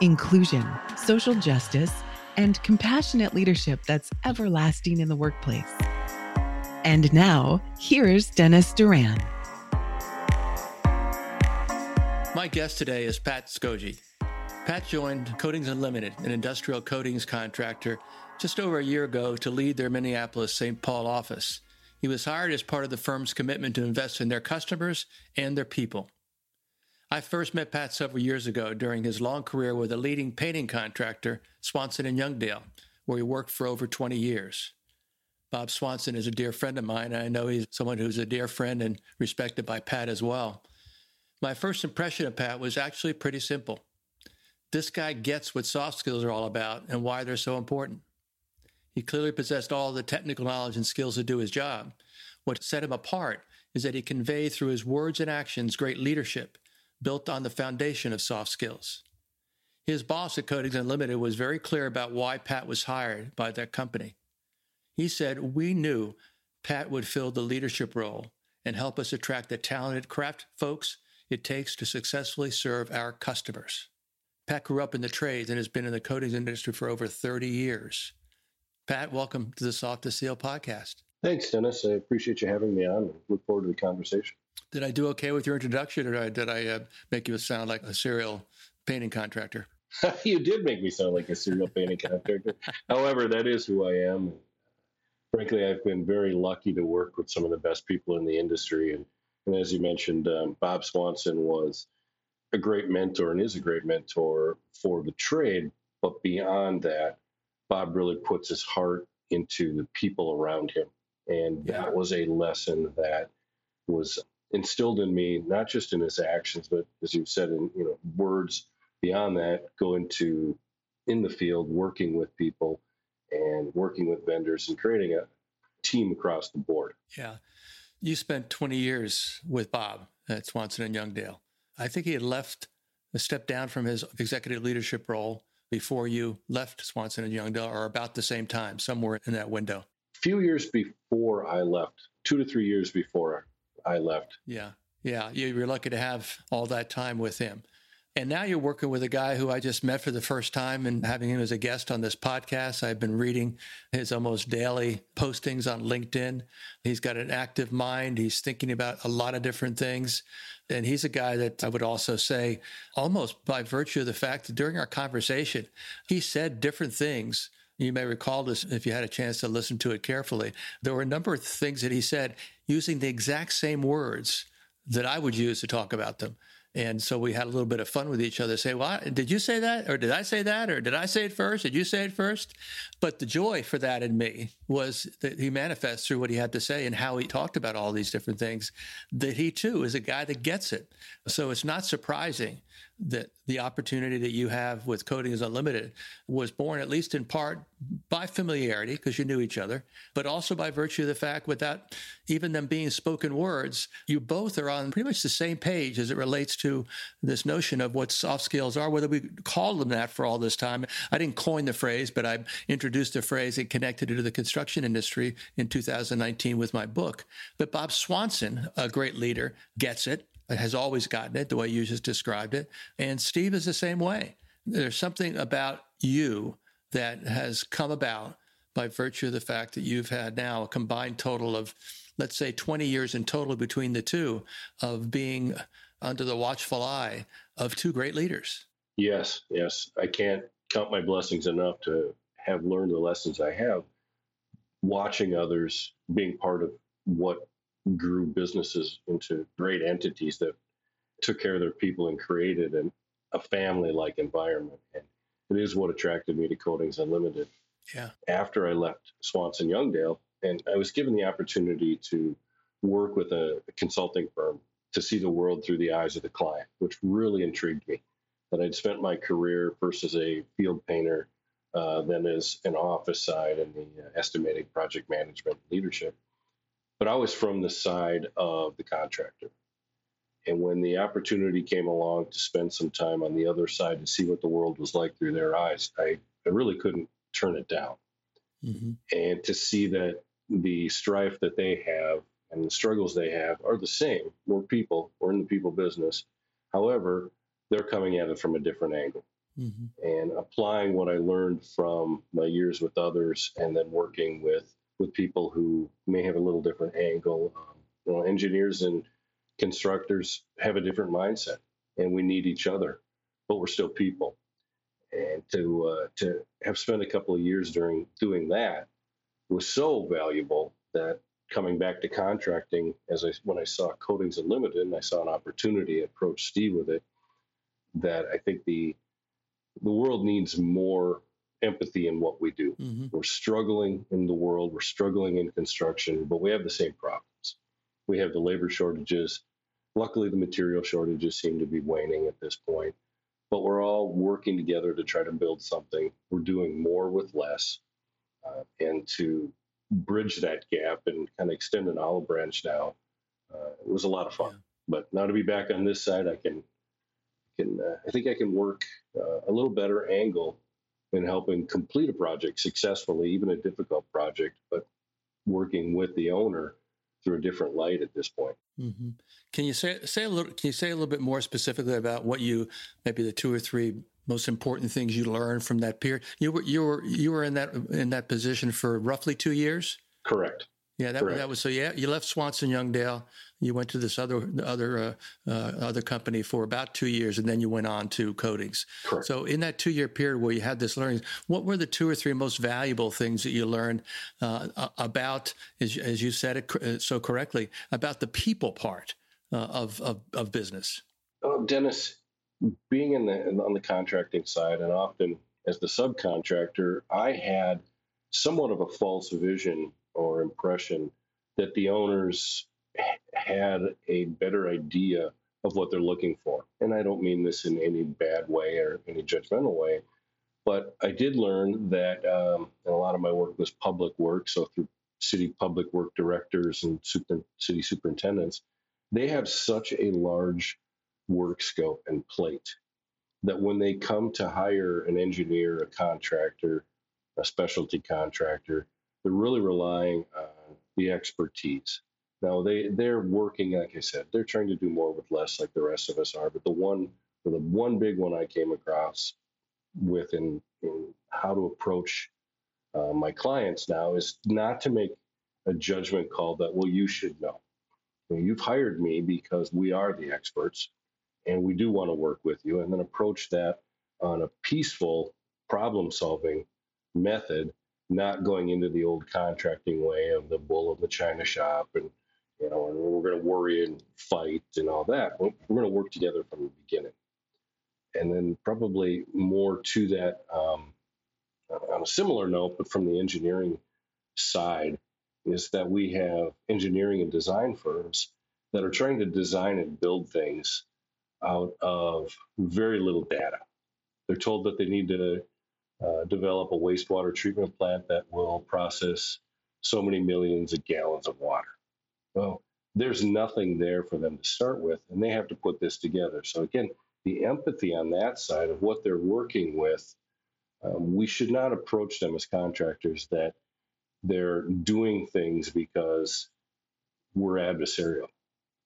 inclusion, social justice, and compassionate leadership that's everlasting in the workplace. And now, here's Dennis Duran. My guest today is Pat Skodje. Pat joined Coatings Unlimited, an industrial coatings contractor, just over a year ago to lead their Minneapolis St. Paul office. He was hired as part of the firm's commitment to invest in their customers and their people. I first met Pat several years ago during his long career with a leading painting contractor, Swanson and Youngdale, where he worked for over 20 years. Bob Swanson is a dear friend of mine, and I know he's someone who's a dear friend and respected by Pat as well. My first impression of Pat was actually pretty simple. This guy gets what soft skills are all about and why they're so important. He clearly possessed all the technical knowledge and skills to do his job. What set him apart is that he conveyed through his words and actions great leadership built on the foundation of soft skills. His boss at Coatings Unlimited was very clear about why Pat was hired by that company. He said, We knew Pat would fill the leadership role and help us attract the talented craft folks it takes to successfully serve our customers. Pat grew up in the trades and has been in the coatings industry for over 30 years. Pat, welcome to the Soft as Steel podcast. Thanks, Dennis. I appreciate you having me on look forward to the conversation. Did I do okay with your introduction, or did I, did I uh, make you sound like a serial painting contractor? you did make me sound like a serial painting contractor. However, that is who I am. Frankly, I've been very lucky to work with some of the best people in the industry. And, and as you mentioned, um, Bob Swanson was a great mentor and is a great mentor for the trade. But beyond that, Bob really puts his heart into the people around him. And that was a lesson that was instilled in me, not just in his actions, but as you've said, in you know words beyond that, go into in the field, working with people and working with vendors and creating a team across the board. Yeah. You spent 20 years with Bob at Swanson and Youngdale. I think he had left a step down from his executive leadership role before you left Swanson and Youngdale, or about the same time, somewhere in that window. A few years before I left, two to three years before I left. Yeah. Yeah. You're lucky to have all that time with him. And now you're working with a guy who I just met for the first time and having him as a guest on this podcast. I've been reading his almost daily postings on LinkedIn. He's got an active mind. He's thinking about a lot of different things. And he's a guy that I would also say, almost by virtue of the fact that during our conversation, he said different things you may recall this if you had a chance to listen to it carefully. There were a number of things that he said using the exact same words that I would use to talk about them. And so we had a little bit of fun with each other. Say, well, did you say that? Or did I say that? Or did I say it first? Did you say it first? But the joy for that in me was that he manifests through what he had to say and how he talked about all these different things, that he too is a guy that gets it. So it's not surprising that the opportunity that you have with Coatings Unlimited was born, at least in part, by familiarity, because you knew each other, but also by virtue of the fact, without even them being spoken words, you both are on pretty much the same page as it relates to this notion of what soft skills are, whether we call them that for all this time. I didn't coin the phrase, but I introduced the phrase and connected it to the construction industry in 2019 with my book. But Bob Swanson, a great leader, gets it has always gotten it the way you just described it. And Steve is the same way. There's something about you that has come about by virtue of the fact that you've had now a combined total of, let's say, 20 years in total between the two of being under the watchful eye of two great leaders. Yes, yes. I can't count my blessings enough to have learned the lessons I have watching others being part of what grew businesses into great entities that took care of their people and created an, a family like environment. And it is what attracted me to Coatings Unlimited. Yeah. After I left Swanson Youngdale, and I was given the opportunity to work with a, a consulting firm to see the world through the eyes of the client, which really intrigued me. that I'd spent my career first as a field painter, uh, then as an office side and the uh, estimating project management leadership. But I was from the side of the contractor. And when the opportunity came along to spend some time on the other side to see what the world was like through their eyes, I, I really couldn't turn it down. Mm-hmm. And to see that the strife that they have and the struggles they have are the same. We're people, we're in the people business. However, they're coming at it from a different angle. Mm-hmm. And applying what I learned from my years with others and then working with with people who may have a little different angle. Um, you know, engineers and constructors have a different mindset, and we need each other, but we're still people. And to uh, to have spent a couple of years during doing that was so valuable that coming back to contracting, as I when I saw Coatings Unlimited and I saw an opportunity, I approached Steve with it. That I think the the world needs more empathy in what we do. Mm-hmm. We're struggling in the world, we're struggling in construction, but we have the same problems. We have the labor shortages. Luckily, the material shortages seem to be waning at this point, but we're all working together to try to build something. We're doing more with less, uh, and to bridge that gap and kind of extend an olive branch now. Uh, it was a lot of fun. Yeah. But now to be back on this side, I can, can uh, I think I can work uh, a little better angle in helping complete a project successfully, even a difficult project, but working with the owner through a different light at this point. Mm-hmm. Can you say say a little? Can you say a little bit more specifically about what you maybe the two or three most important things you learned from that period? You were you were you were in that in that position for roughly two years. Correct. Yeah, that, that was so. Yeah, you left Swanson Youngdale. You went to this other other uh, uh, other company for about two years, and then you went on to Coatings. Correct. So, in that two year period where you had this learning, what were the two or three most valuable things that you learned uh, about, as, as, you said it uh, so correctly, about the people part uh, of, of, of business? Oh, Dennis, being in the on the contracting side, and often as the subcontractor, I had somewhat of a false vision or impression that the owners had a better idea of what they're looking for. And I don't mean this in any bad way or any judgmental way, but I did learn that, um, and a lot of my work was public work, so through city public work directors and super, city superintendents, they have such a large work scope and plate that when they come to hire an engineer, a contractor, a specialty contractor, they're really relying on the expertise. Now they they're working, like I said, they're trying to do more with less, like the rest of us are. But the one, the one big one I came across with in, in how to approach uh, my clients now is not to make a judgment call that well you should know. You've hired me because we are the experts, and we do want to work with you, and then approach that on a peaceful problem solving method not going into the old contracting way of the bull of the china shop and you know and we're going to worry and fight and all that we're, going to work together from the beginning. And then probably more to that um, on a similar note but from the engineering side is that we have engineering and design firms that are trying to design and build things out of very little data. They're told that they need to uh, develop a wastewater treatment plant that will process so many millions of gallons of water. Well, there's nothing there for them to start with, and they have to put this together. So, again, the empathy on that side of what they're working with, um, we should not approach them as contractors that they're doing things because we're adversarial.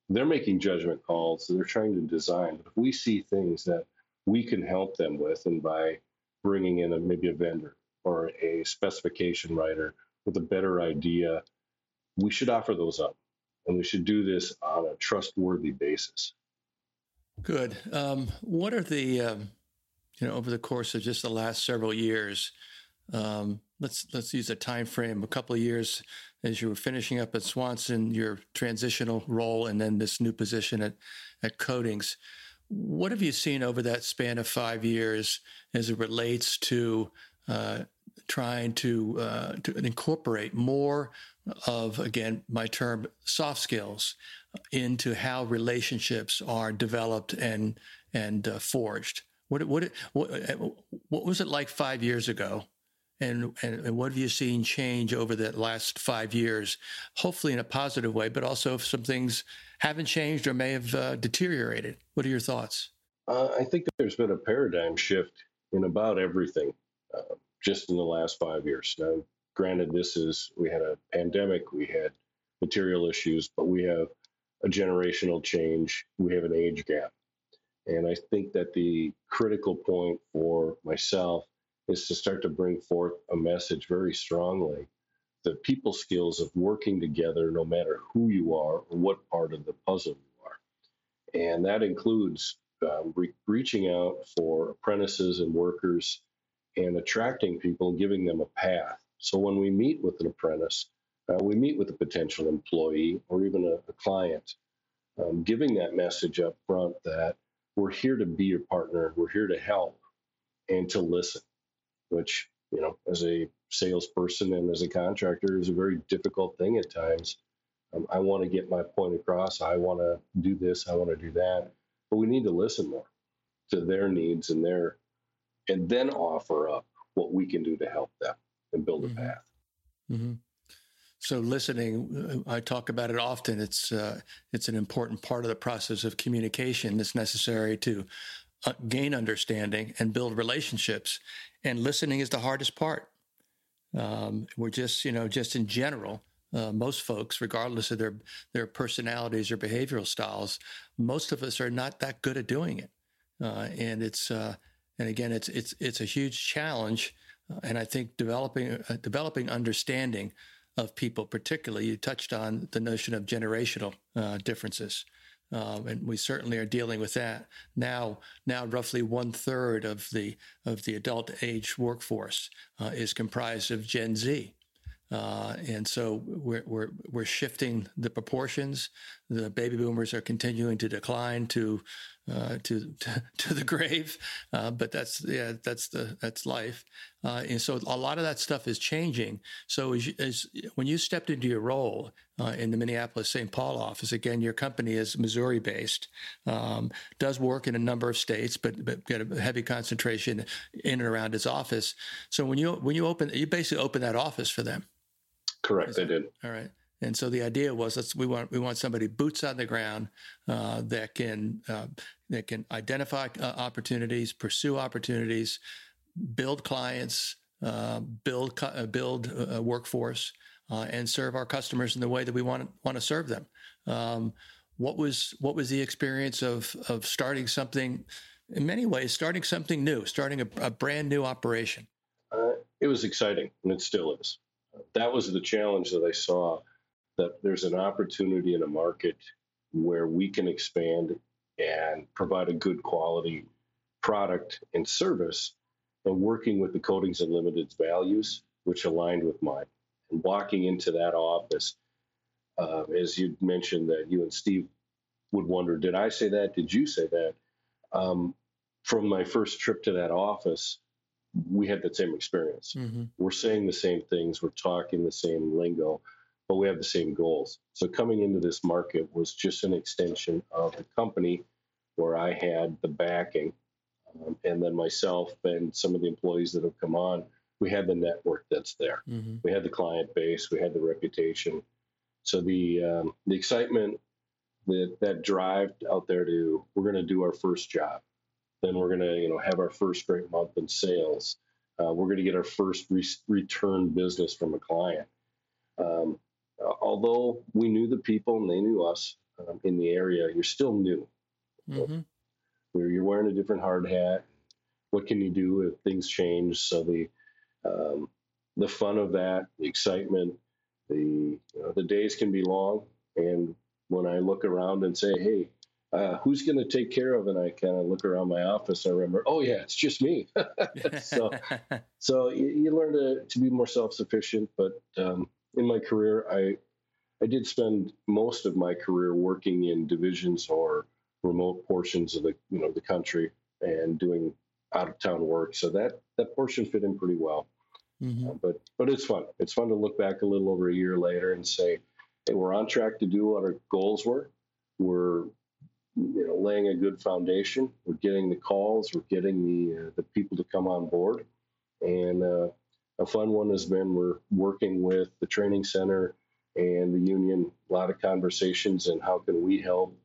They're making judgment calls, they're trying to design. But if we see things that we can help them with, and by bringing in a, maybe a vendor or a specification writer with a better idea, we should offer those up. And we should do this on a trustworthy basis. Good. Um, what are the, um, you know, over the course of just the last several years, um, let's let's use a time frame, a couple of years as you were finishing up at Swanson, your transitional role, and then this new position at at Coatings. What have you seen over that span of five years as it relates to uh, trying to, uh, to incorporate more of, again, my term, soft skills into how relationships are developed and and uh, forged? What what what, what was it like five years ago? And, and, and what have you seen change over the last five years? Hopefully in a positive way, but also if some things haven't changed or may have uh, deteriorated. What are your thoughts? Uh, I think there's been a paradigm shift in about everything uh, just in the last five years. Now, granted, this is we had a pandemic, we had material issues, but we have a generational change, we have an age gap. And I think that the critical point for myself is to start to bring forth a message very strongly the people skills of working together, no matter who you are or what part of the puzzle you are. And that includes um, re- reaching out for apprentices and workers and attracting people giving them a path. So when we meet with an apprentice, uh, we meet with a potential employee or even a, a client, um, giving that message up front that we're here to be your partner, we're here to help and to listen, which, you know, as a salesperson and as a contractor is a very difficult thing at times. Um, I want to get my point across. I want to do this. I want to do that. But we need to listen more to their needs and their, and then offer up what we can do to help them and build a mm-hmm. path. Mm-hmm. So listening, I talk about it often. It's uh, it's an important part of the process of communication that's necessary to gain understanding and build relationships. And listening is the hardest part. Um, we're just, you know, just in general, uh, most folks, regardless of their their personalities or behavioral styles, most of us are not that good at doing it. Uh, and it's uh, and again, it's it's it's a huge challenge. Uh, and I think developing uh, developing understanding of people, particularly. You touched on the notion of generational uh, differences. Um, and we certainly are dealing with that now. Now, roughly one third of the of the adult age workforce uh, is comprised of Gen Z, uh, and so we're, we're, we're shifting the proportions. The baby boomers are continuing to decline to uh, to, to, to the grave, uh, but that's yeah that's the that's life, uh, and so a lot of that stuff is changing. So as, as when you stepped into your role uh, in the Minneapolis St. Paul office, again your company is Missouri based, um, does work in a number of states, but but got a heavy concentration in and around its office. So when you when you open you basically open that office for them. Correct, I did. All right. And so the idea was let's we want we want somebody boots on the ground uh, that can uh, that can identify uh, opportunities, pursue opportunities, build clients, uh, build uh, build a workforce, uh, and serve our customers in the way that we want want to serve them. Um, what was what was the experience of of starting something? In many ways, starting something new, starting a, a brand new operation. it was exciting, and it still is that was the challenge that I saw that there's an opportunity in a market where we can expand and provide a good quality product and service and working with the Coatings Unlimited's values, which aligned with mine. And walking into that office, uh, as you mentioned that you and Steve would wonder, did I say that? Did you say that? Um, from my first trip to that office, we had that same experience. Mm-hmm. We're saying the same things, we're talking the same lingo, but we have the same goals. So coming into this market was just an extension of the company where I had the backing, um, and then myself and some of the employees that have come on. We had the network that's there. Mm-hmm. We had the client base. We had the reputation. So the um, the excitement, that that drive out there to we're going to do our first job then we're going to you know have our first great month in sales. Uh, we're going to get our first re- return business from a client. Um, although we knew the people and they knew us um, in the area, you're still new. Mm-hmm. You're wearing a different hard hat. What can you do if things change? So the um, the fun of that, the excitement, the you know, the days can be long. And when I look around and say, "Hey, uh, who's going to take care of? And I kind of look around my office. I remember, oh yeah, it's just me. so, so you, you, learn to, to be more self-sufficient. But um, in my career, I I did spend most of my career working in divisions or remote portions of the you know the country and doing out of town work. So that that portion fit in pretty well. Mm-hmm. Uh, but but it's fun. It's fun to look back a little over a year later and say, hey, we're on track to do what our goals were. We're you know, laying a good foundation. We're getting the calls. We're getting the uh, the people to come on board, and uh, a fun one has been we're working with the training center and the union. A lot of conversations and how can we help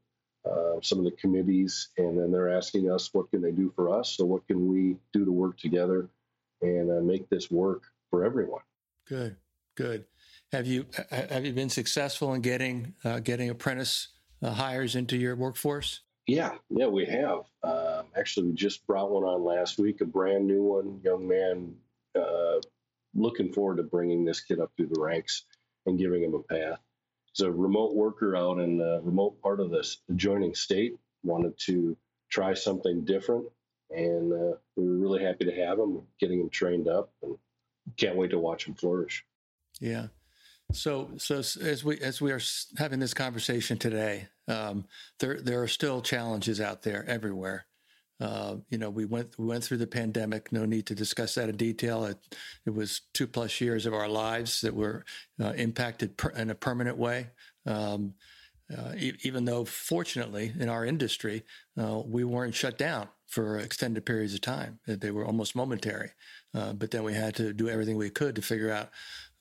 uh, some of the committees, and then they're asking us what can they do for us. So what can we do to work together and uh, make this work for everyone? Good, good. Have you have you been successful in getting uh, getting apprentice uh, hires into your workforce? Yeah, yeah, we have. Um, actually, we just brought one on last week, a brand new one, young man. Uh, looking forward to bringing this kid up through the ranks and giving him a path. He's a remote worker out in a remote part of this adjoining state. Wanted to try something different, and uh, we were really happy to have him, getting him trained up, and can't wait to watch him flourish. Yeah. So, so as we as we are having this conversation today, um, there there are still challenges out there everywhere. Uh, you know, we went we went through the pandemic. No need to discuss that in detail. It, it was two plus years of our lives that were uh, impacted per, in a permanent way. Um, uh, e- even though, fortunately, in our industry, uh, we weren't shut down for extended periods of time. They were almost momentary. Uh, but then we had to do everything we could to figure out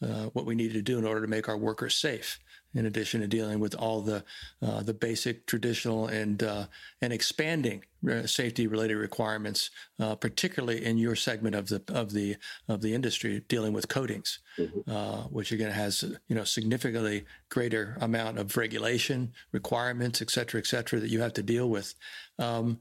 uh, what we needed to do in order to make our workers safe. In addition to dealing with all the uh, the basic, traditional, and uh, and expanding uh, safety related requirements, uh, particularly in your segment of the of the of the industry, dealing with coatings, mm-hmm. which again has you know significantly greater amount of regulation requirements, et cetera, et cetera, that you have to deal with. Um,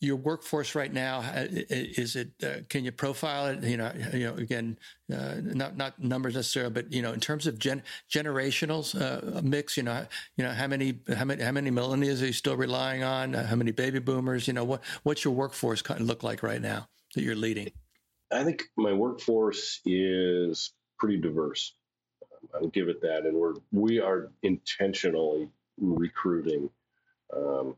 your workforce right now is it uh, can you profile it? You know you know again uh, not not numbers necessarily but you know in terms of gen, generational uh, mix you know you know how many how many how many millennials are you still relying on? How many baby boomers? You know what what's your workforce kind of look like right now that you're leading? I think my workforce is pretty diverse. I'll give it that and we're we are intentionally recruiting um,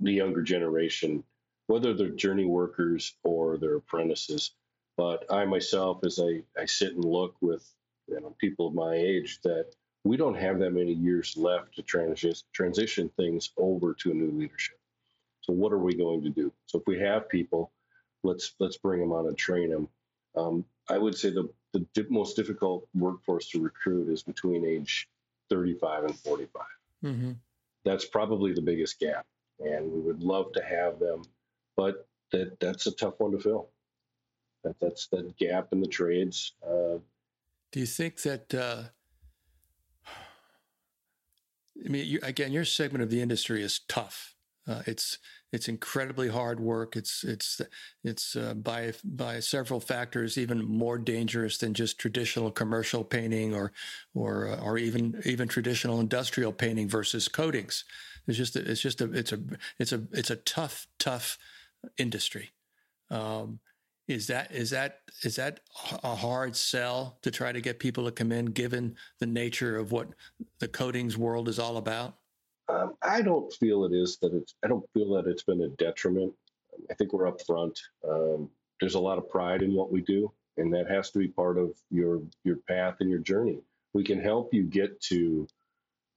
the younger generation, whether they're journey workers or they're apprentices. But I myself, as I, I sit and look with you know, people of my age, that we don't have that many years left to transition, transition things over to a new leadership. So what are we going to do? So if we have people, let's let's bring them on and train them. Um, I would say the the most difficult workforce to recruit is between age 35 and 45. Mm-hmm. That's probably the biggest gap and we would love to have them, but that that's a tough one to fill. That that's the gap in the trades. Uh, Do you think that? Uh, I mean, you, again, your segment of the industry is tough. Uh, it's it's incredibly hard work. It's it's it's uh, by by several factors even more dangerous than just traditional commercial painting or or uh, or even even traditional industrial painting versus coatings. It's just a, it's just a it's a it's a it's a tough tough industry. Um, is that is that is that a hard sell to try to get people to come in, given the nature of what the coatings world is all about? Um, I don't feel it is that it's. I don't feel that it's been a detriment. I think we're up front. Um, there's a lot of pride in what we do, and that has to be part of your your path and your journey. We can help you get to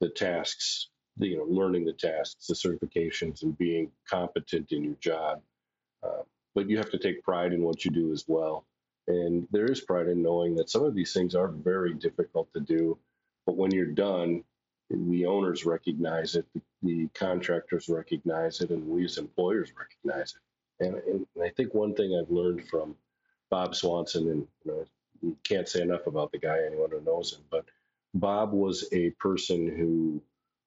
the tasks the, you know, learning the tasks, the certifications, and being competent in your job. Uh, but you have to take pride in what you do as well. And there is pride in knowing that some of these things are very difficult to do. But when you're done, the owners recognize it, the, the contractors recognize it, and we as employers recognize it. And, and, I think one thing I've learned from Bob Swanson, and you, know, you can't say enough about the guy, anyone who knows him, but Bob was a person who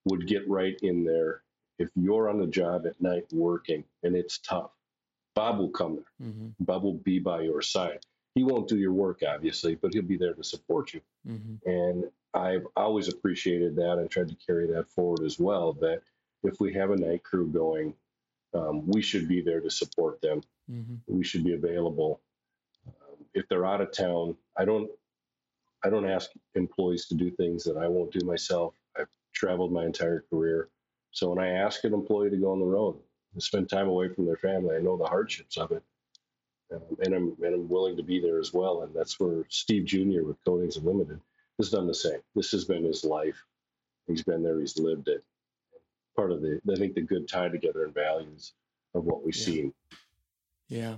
would get right in there. If you're on the job at night working and it's tough, Bob will come there. Mm-hmm. Bob will be by your side. He won't do your work, obviously, but he'll be there to support you. Mm-hmm. And I've always appreciated that and tried to carry that forward as well. That if we have a night crew going, um, we should be there to support them. Mm-hmm. We should be available. Um, if they're out of town, I don't, I don't ask employees to do things that I won't do myself. Traveled my entire career. So when I ask an employee to go on the road and spend time away from their family, I know the hardships of it. Um, and I'm and I'm willing to be there as well. And that's where Steve Jr. with Coatings Unlimited has done the same. This has been his life. He's been there. He's lived it. part of the I think the good tie together and values of what we've yeah. seen. Yeah.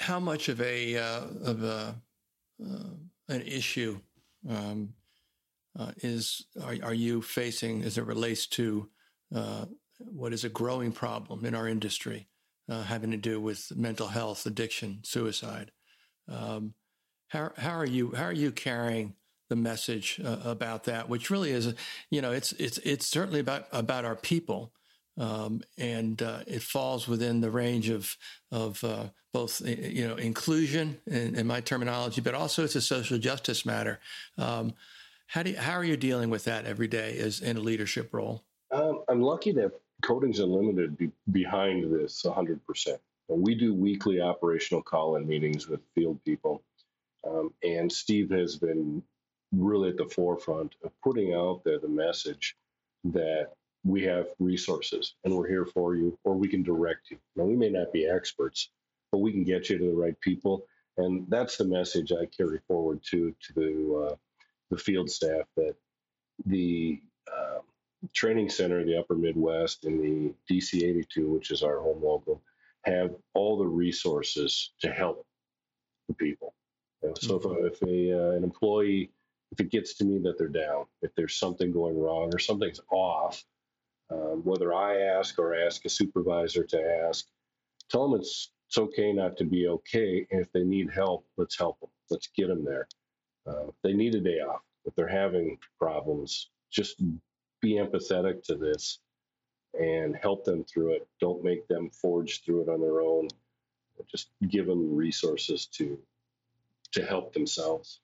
How much of a uh, of a uh, an issue um, uh, is are, are, you facing as it relates to uh, what is a growing problem in our industry, uh, having to do with mental health, addiction, suicide? Um, how how are you how are you carrying the message uh, about that? Which really is, you know, it's it's it's certainly about about our people. Um, and uh, it falls within the range of of uh, both you know inclusion in, in, my terminology, but also it's a social justice matter. Um, how do you, how are you dealing with that every day as in a leadership role? Um, I'm lucky that Coatings Unlimited be behind this 100%. we do weekly operational call-in meetings with field people, um, and Steve has been really at the forefront of putting out there the message that we have resources and we're here for you, or we can direct you. Now, we may not be experts, but we can get you to the right people. And that's the message I carry forward to to the uh, the field staff that the uh, training center, the Upper Midwest, and the DC 82, which is our home local, have all the resources to help the people. so mm-hmm. if, if a, uh, an employee, if it gets to me that they're down, if there's something going wrong or something's off, um, whether I ask or ask a supervisor to ask, tell them it's it's okay not to be okay, and if they need help, let's help them. Let's get them there. Uh, they need a day off, if they're having problems, just be empathetic to this and help them through it. Don't make them forge through it on their own. Just give them resources to to help themselves.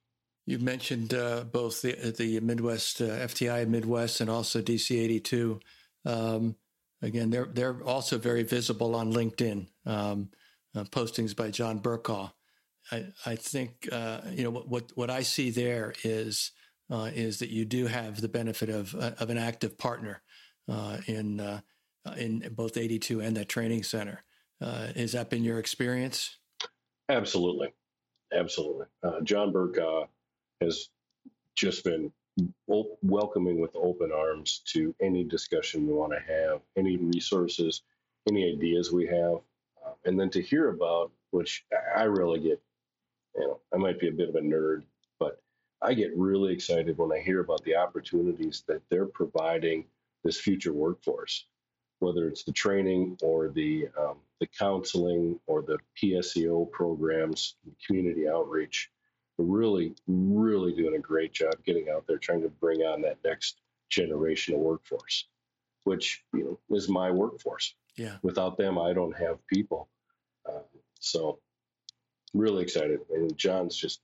You've mentioned uh, both the the Midwest uh, FTI Midwest and also DC eighty two. Um, again, they're they're also very visible on LinkedIn. Um, uh, postings by John Burkaw. I, I think uh, you know what, what, what I see there is uh, is that you do have the benefit of uh, of an active partner uh, in uh, in both 82 and that training center. is that been your experience? Absolutely, absolutely. John Burkaw has just been welcoming with open arms to any discussion we want to have, any resources, any ideas we have, and then to hear about which I really get. You know, I might be a bit of a nerd, but I get really excited when I hear about the opportunities that they're providing this future workforce, whether it's the training or the um, the counseling or the PSEO programs, community outreach really, really doing a great job getting out there trying to bring on that next generation of workforce, which you know is my workforce. Yeah. Without them, I don't have people. Uh, so, really excited, and John's just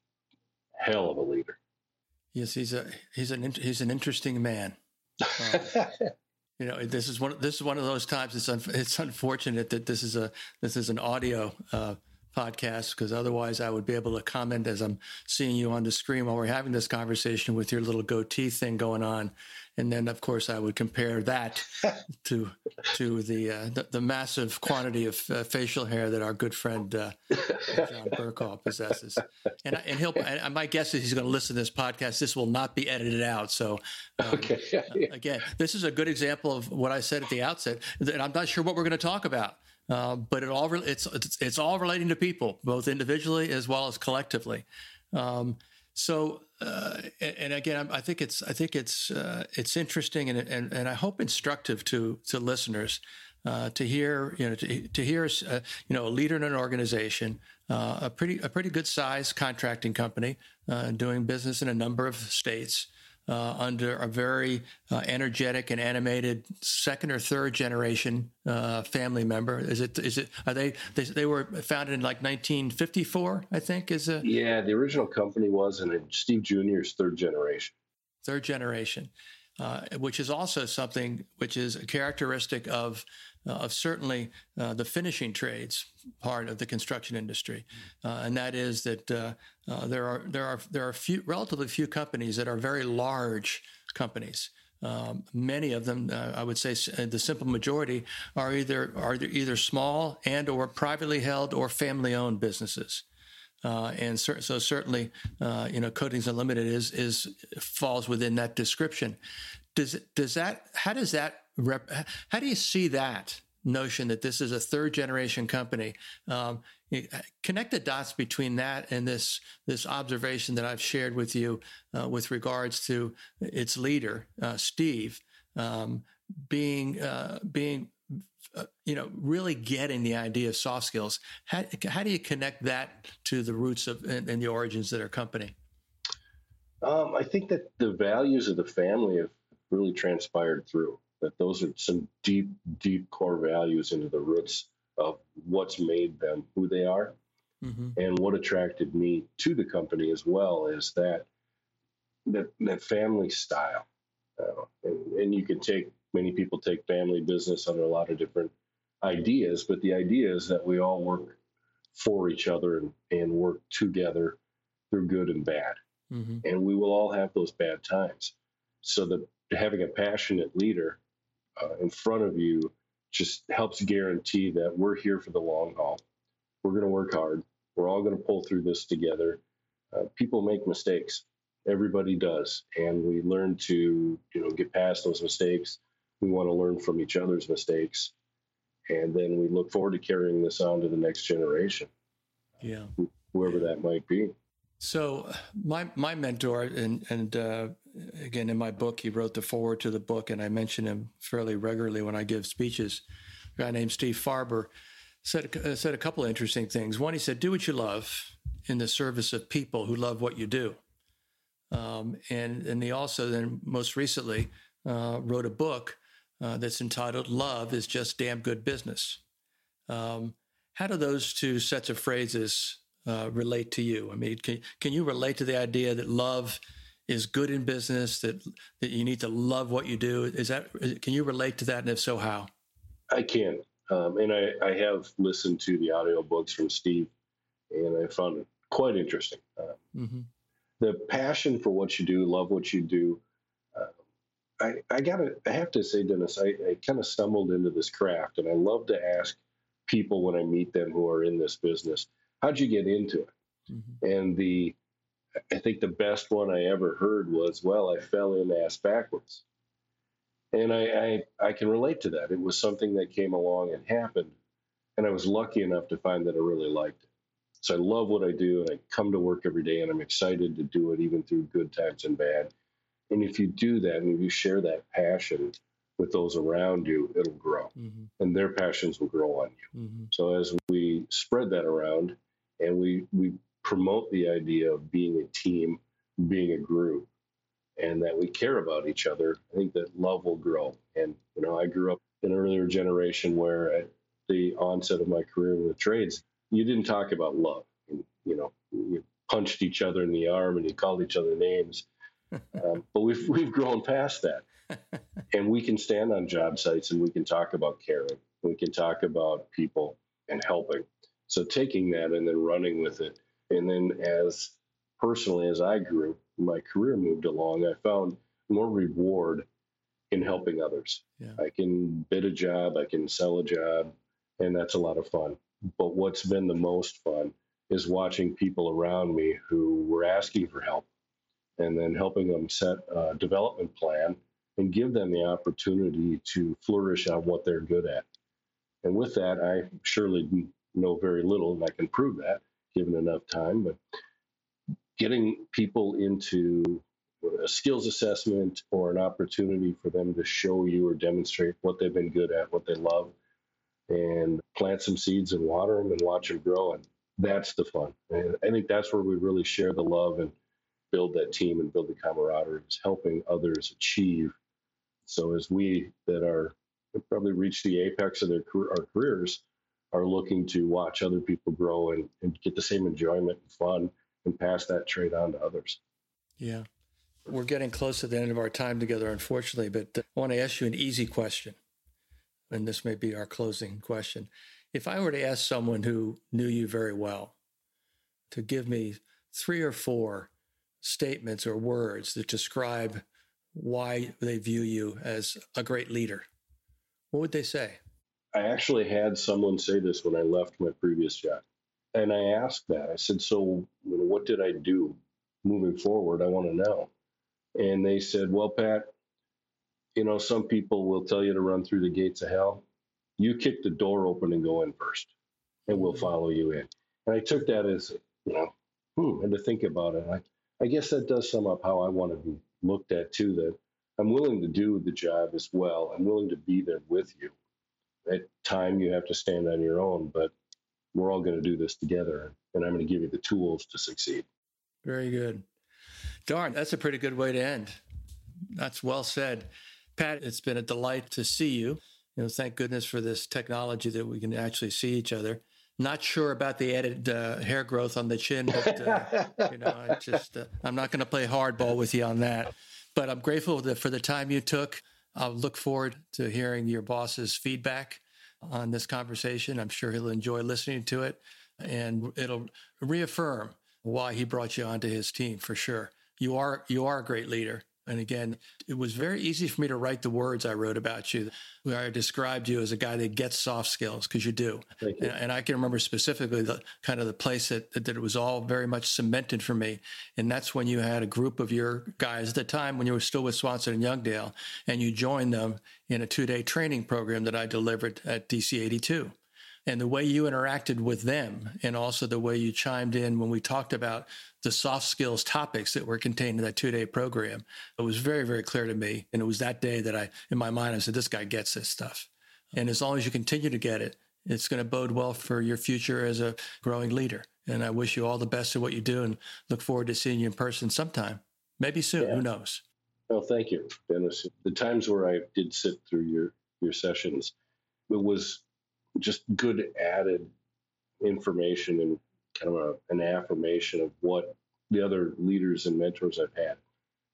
hell of a leader. Yes, he's a he's an he's an interesting man. Um, you know, this is one this is one of those times. It's un, it's unfortunate that this is a this is an audio uh, podcast because otherwise I would be able to comment as I'm seeing you on the screen while we're having this conversation with your little goatee thing going on, and then of course I would compare that to to the uh, the, the, massive quantity of uh, facial hair that our good friend uh, John Burkaw possesses, and and he'll and my guess is he's going to listen to this podcast. This will not be edited out. So um, okay. Uh, again, this is a good example of what I said at the outset, and I'm not sure what we're going to talk about. Uh, but it all it's, it's, it's all relating to people, both individually as well as collectively. Um, so, uh, and, and, again, I think it's I think it's uh, it's interesting and, and and I hope instructive to to listeners uh, to hear you know to, to hear uh, you know a leader in an organization, a pretty a pretty good size contracting company doing business in a number of states uh, under a very uh, energetic and animated second or third generation uh, family member. Is it? Is it? Are they? They, they were founded in like 1954, I think. Is a yeah. The original company was, and Steve Jr.'s third generation. Third generation. Uh, which is also something which is a characteristic of of certainly uh, the finishing trades part of the construction industry, uh, and that is that uh, uh, there are there are there are few relatively few companies that are very large companies. Um, many of them, I would say, the simple majority are either are either small and or privately held or family owned businesses. Uh, and cer- so certainly, uh, you know, Coatings Unlimited is is falls within that description. Does does that how does that rep- how do you see that notion that this is a third generation company? Um, connect the dots between that and this this observation that I've shared with you uh, with regards to its leader, uh, Steve, um, being uh, being uh, you know, really getting the idea of soft skills. How, how do you connect that to the roots of and, and the origins of their company? Um, I think that the values of the family have really transpired through. That those are some deep, deep core values into the roots of what's made them who they are. Mm-hmm. And what attracted me to the company as well is that that, that family style. Uh, and, and you can take many people take family business under a lot of different ideas, but the idea is that we all work for each other and, and work together through good and bad. Mm-hmm. And we will all have those bad times. So that having a passionate leader uh, in front of you just helps guarantee that we're here for the long haul. We're going to work hard. We're all going to pull through this together. Uh, people make mistakes. Everybody does, and we learn to you know get past those mistakes we want to learn from each other's mistakes and then we look forward to carrying this on to the next generation yeah whoever that might be so my my mentor and and uh, again in my book he wrote the forward to the book and i mention him fairly regularly when i give speeches. A guy named steve farber said uh, said a couple of interesting things. One he said do what you love in the service of people who love what you do. Um, and and he also then most recently uh, wrote a book uh, that's entitled Love is Just Damn Good Business. Um, how do those two sets of phrases uh, relate to you? I mean, can, can you relate to the idea that love is good in business, that, that you need to love what you do? Is that, can you relate to that? And if so, how? I can. Um, and I, I, have listened to the audio books from Steve, and I found it quite interesting. Uh, mm-hmm. The passion for what you do, love what you do, I, I gotta I have to say, Dennis, I, I kind of stumbled into this craft and I love to ask people when I meet them who are in this business, how'd you get into it? Mm-hmm. And the I think the best one I ever heard was, well, I fell in ass backwards. And I, I, I can relate to that. It was something that came along and happened. And I was lucky enough to find that I really liked it. So I love what I do and I come to work every day and I'm excited to do it even through good times and bad. And if you do that and if you share that passion with those around you, it'll grow mm-hmm. and their passions will grow on you. Mm-hmm. So as we spread that around and we, we promote the idea of being a team, being a group, and that we care about each other, I think that love will grow. And, you know, I grew up in an earlier generation where at the onset of my career in the trades, you didn't talk about love. And, you know, you punched each other in the arm and you called each other names um, but we've we've grown past that, and we can stand on job sites and we can talk about caring. We can talk about people and helping. So taking that and then running with it, and then as personally as I grew, my career moved along, I found more reward in helping others. Yeah. I can bid a job, I can sell a job, and that's a lot of fun. But what's been the most fun is watching people around me who were asking for help and then helping them set a development plan and give them the opportunity to flourish on what they're good at. And with that, I surely know very little, and I can prove that given enough time. But getting people into a skills assessment or an opportunity for them to show you or demonstrate what they've been good at, what they love, and plant some seeds and water them and watch them grow. And that's the fun. And I think that's where we really share the love and build that team and build the camaraderie is helping others achieve. So as we that are probably reach the apex of their career, our careers are looking to watch other people grow and, and get the same enjoyment and fun and pass that trade on to others. Yeah. We're getting close to the end of our time together, unfortunately, but I want to ask you an easy question. And this may be our closing question. If I were to ask someone who knew you very well to give me three or four statements or words that describe why they view you as a great leader, what would they say? I actually had someone say this when I left my previous job. And I asked that. I said, So, you know, what did I do moving forward? I want to know. And they said, Well, Pat, you know, some people will tell you to run through the gates of hell. You kick the door open and go in first, and we'll follow you in. And I took that as, you know, hmm, and to think about it. I, I guess that does sum up how I want to be looked at too. That I'm willing to do the job as well. I'm willing to be there with you. At time, you have to stand on your own, but we're all going to do this together, and I'm going to give you the tools to succeed. Very good. Darn, that's a pretty good way to end. That's well said. Pat, it's been a delight to see you. You know, thank goodness for this technology that we can actually see each other. Not sure about the added uh, hair growth on the chin, but uh, you know, I just uh, I'm not going to play hardball with you on that. But I'm grateful for the time you took. I'll look forward to hearing your boss's feedback on this conversation. I'm sure he'll enjoy listening to it, and it'll reaffirm why he brought you onto his team for sure. You are you are a great leader, and again, it was very easy for me to write the words I wrote about you, where I described you as a guy that gets soft skills because you do. You. And, and, I can remember specifically the kind of the place that, that it was all very much cemented for me. And that's when you had a group of your guys at the time when you were still with Swanson and Youngdale, and you joined them in a two day training program that I delivered at DC 82 and the way you interacted with them and also the way you chimed in when we talked about the soft skills topics that were contained in that two day program it was very very clear to me. And it was that day that i in my mind i said this guy gets this stuff. And as long as you continue to get it it's going to bode well for your future as a growing leader. And i wish you all the best in what you do and look forward to seeing you in person sometime. Maybe soon yeah. who knows? Well thank you dennis. The times where i did sit through your your sessions it was just good added information and kind of a, an affirmation of what the other leaders and mentors I've had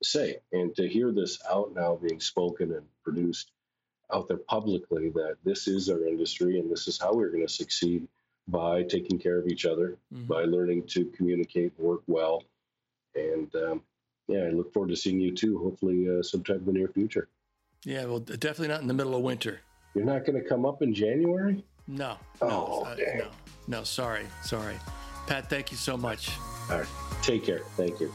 say. And to hear this out now being spoken and produced out there publicly that this is our industry and this is how we're going to succeed by taking care of each other, mm-hmm. by learning to communicate, work well. And um, yeah, I look forward to seeing you too, hopefully uh, sometime in the near future. Yeah, well, definitely not in the middle of winter. You're not going to come up in January? No. Oh, no, uh, no. No, sorry. Sorry. Pat, thank you so much. All right. Take care. Thank you.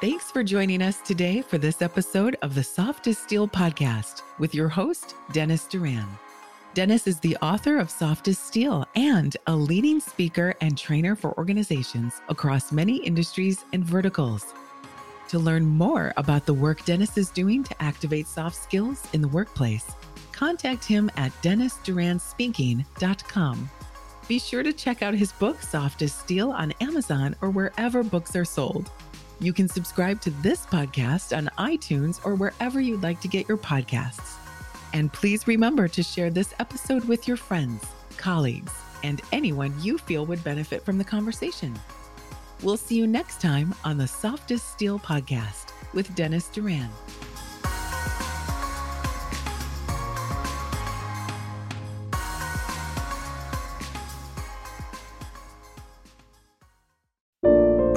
Thanks for joining us today for this episode of the Soft as Steel podcast with your host, Dennis Duran. Dennis is the author of Soft as Steel and a leading speaker and trainer for organizations across many industries and verticals. To learn more about the work Dennis is doing to activate soft skills in the workplace, contact him at dennisduranspeaking.com. Be sure to check out his book, Soft as Steel, on Amazon or wherever books are sold. You can subscribe to this podcast on iTunes or wherever you'd like to get your podcasts. And please remember to share this episode with your friends, colleagues, and anyone you feel would benefit from the conversation. We'll see you next time on the Soft as Steel podcast with Dennis Duran.